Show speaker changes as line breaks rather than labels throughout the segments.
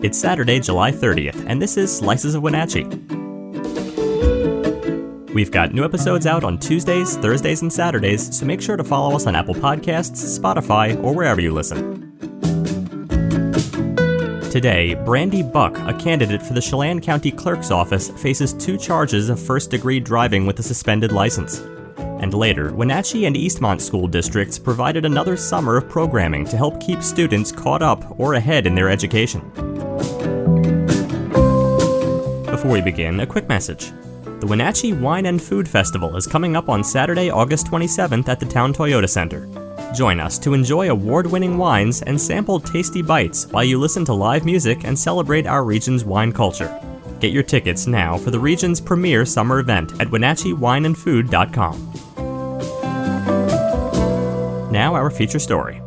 It's Saturday, July 30th, and this is Slices of Wenatchee. We've got new episodes out on Tuesdays, Thursdays, and Saturdays, so make sure to follow us on Apple Podcasts, Spotify, or wherever you listen. Today, Brandy Buck, a candidate for the Chelan County Clerk's Office, faces two charges of first degree driving with a suspended license. And later, Wenatchee and Eastmont school districts provided another summer of programming to help keep students caught up or ahead in their education. Before we begin, a quick message. The Wenatchee Wine and Food Festival is coming up on Saturday, August 27th at the Town Toyota Center. Join us to enjoy award winning wines and sample tasty bites while you listen to live music and celebrate our region's wine culture. Get your tickets now for the region's premier summer event at WenatcheeWineandFood.com. Now, our feature story.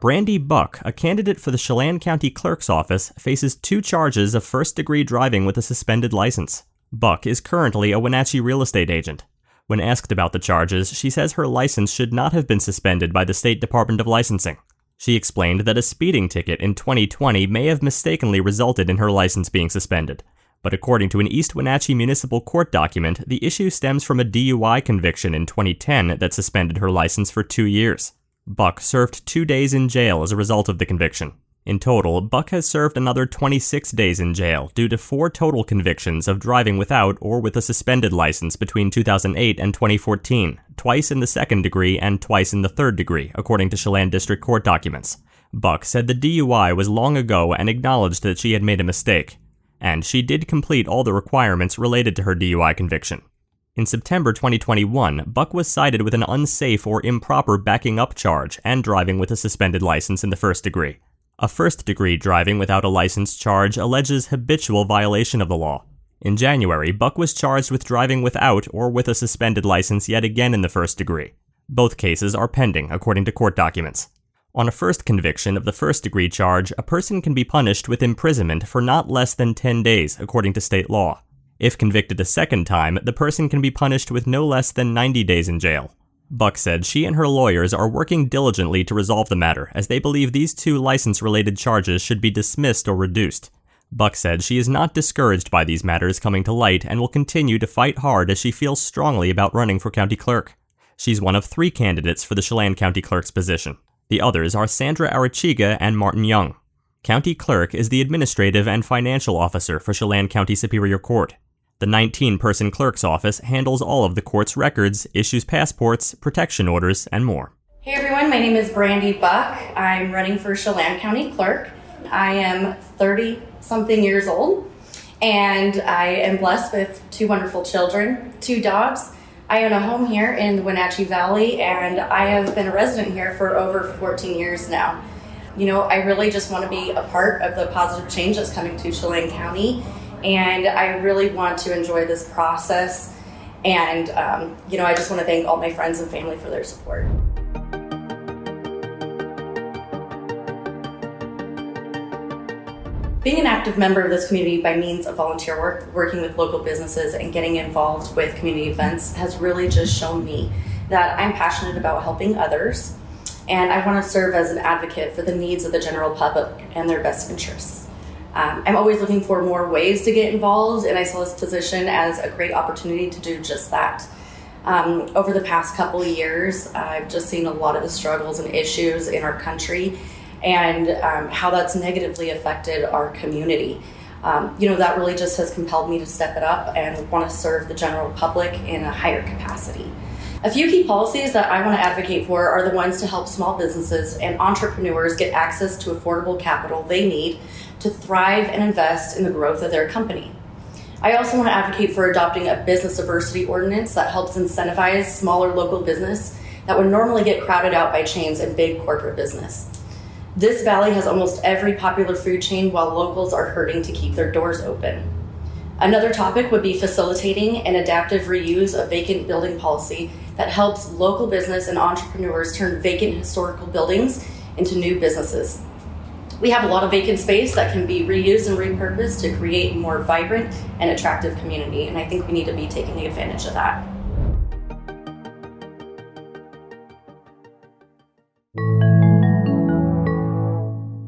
Brandy Buck, a candidate for the Chelan County Clerk's Office, faces two charges of first degree driving with a suspended license. Buck is currently a Wenatchee real estate agent. When asked about the charges, she says her license should not have been suspended by the State Department of Licensing. She explained that a speeding ticket in 2020 may have mistakenly resulted in her license being suspended. But according to an East Wenatchee Municipal Court document, the issue stems from a DUI conviction in 2010 that suspended her license for two years. Buck served two days in jail as a result of the conviction. In total, Buck has served another 26 days in jail due to four total convictions of driving without or with a suspended license between 2008 and 2014, twice in the second degree and twice in the third degree, according to Chelan District Court documents. Buck said the DUI was long ago and acknowledged that she had made a mistake. And she did complete all the requirements related to her DUI conviction. In September 2021, Buck was cited with an unsafe or improper backing up charge and driving with a suspended license in the first degree. A first degree driving without a license charge alleges habitual violation of the law. In January, Buck was charged with driving without or with a suspended license yet again in the first degree. Both cases are pending, according to court documents. On a first conviction of the first degree charge, a person can be punished with imprisonment for not less than 10 days, according to state law. If convicted a second time, the person can be punished with no less than 90 days in jail. Buck said she and her lawyers are working diligently to resolve the matter, as they believe these two license related charges should be dismissed or reduced. Buck said she is not discouraged by these matters coming to light and will continue to fight hard as she feels strongly about running for county clerk. She's one of three candidates for the Chelan County Clerk's position. The others are Sandra Arachiga and Martin Young. County Clerk is the administrative and financial officer for Chelan County Superior Court. The 19 person clerk's office handles all of the court's records, issues passports, protection orders, and more.
Hey everyone, my name is Brandy Buck. I'm running for Chelan County Clerk. I am 30 something years old and I am blessed with two wonderful children, two dogs. I own a home here in the Wenatchee Valley and I have been a resident here for over 14 years now. You know, I really just want to be a part of the positive change that's coming to Chelan County and I really want to enjoy this process. And, um, you know, I just want to thank all my friends and family for their support. Being an active member of this community by means of volunteer work, working with local businesses, and getting involved with community events has really just shown me that I'm passionate about helping others and I want to serve as an advocate for the needs of the general public and their best interests. Um, I'm always looking for more ways to get involved, and I saw this position as a great opportunity to do just that. Um, over the past couple years, I've just seen a lot of the struggles and issues in our country and um, how that's negatively affected our community. Um, you know, that really just has compelled me to step it up and want to serve the general public in a higher capacity. A few key policies that I want to advocate for are the ones to help small businesses and entrepreneurs get access to affordable capital they need to thrive and invest in the growth of their company. I also want to advocate for adopting a business diversity ordinance that helps incentivize smaller local business that would normally get crowded out by chains and big corporate business. This valley has almost every popular food chain while locals are hurting to keep their doors open. Another topic would be facilitating an adaptive reuse of vacant building policy that helps local business and entrepreneurs turn vacant historical buildings into new businesses we have a lot of vacant space that can be reused and repurposed to create a more vibrant and attractive community. And I think we need to be taking advantage of that.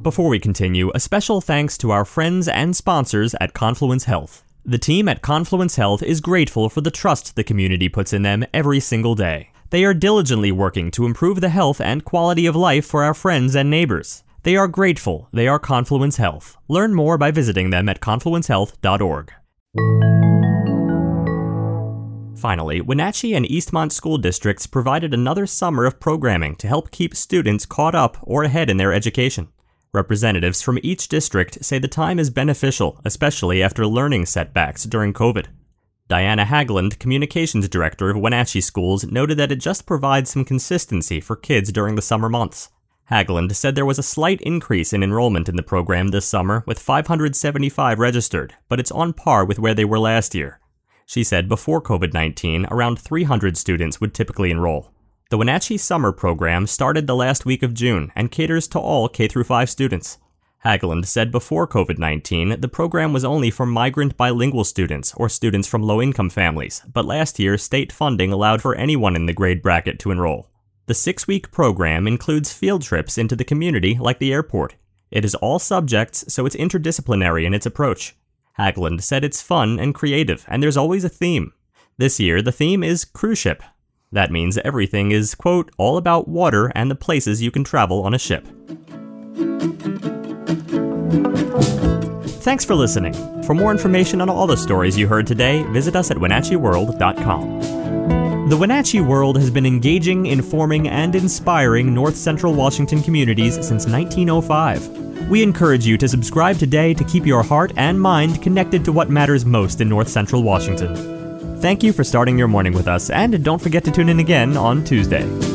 before we continue, a special thanks to our friends and sponsors at Confluence Health. The team at Confluence Health is grateful for the trust the community puts in them every single day. They are diligently working to improve the health and quality of life for our friends and neighbors. They are grateful. They are Confluence Health. Learn more by visiting them at confluencehealth.org. Finally, Wenatchee and Eastmont school districts provided another summer of programming to help keep students caught up or ahead in their education. Representatives from each district say the time is beneficial, especially after learning setbacks during COVID. Diana Haglund, communications director of Wenatchee Schools, noted that it just provides some consistency for kids during the summer months. Haglund said there was a slight increase in enrollment in the program this summer, with 575 registered, but it's on par with where they were last year. She said before COVID 19, around 300 students would typically enroll. The Wenatchee Summer Program started the last week of June and caters to all K 5 students. Haglund said before COVID 19, the program was only for migrant bilingual students or students from low income families, but last year state funding allowed for anyone in the grade bracket to enroll. The six week program includes field trips into the community like the airport. It is all subjects, so it's interdisciplinary in its approach. Haglund said it's fun and creative, and there's always a theme. This year, the theme is cruise ship. That means everything is, quote, all about water and the places you can travel on a ship. Thanks for listening. For more information on all the stories you heard today, visit us at WenatcheeWorld.com. The Wenatchee World has been engaging, informing, and inspiring North Central Washington communities since 1905. We encourage you to subscribe today to keep your heart and mind connected to what matters most in North Central Washington. Thank you for starting your morning with us, and don't forget to tune in again on Tuesday.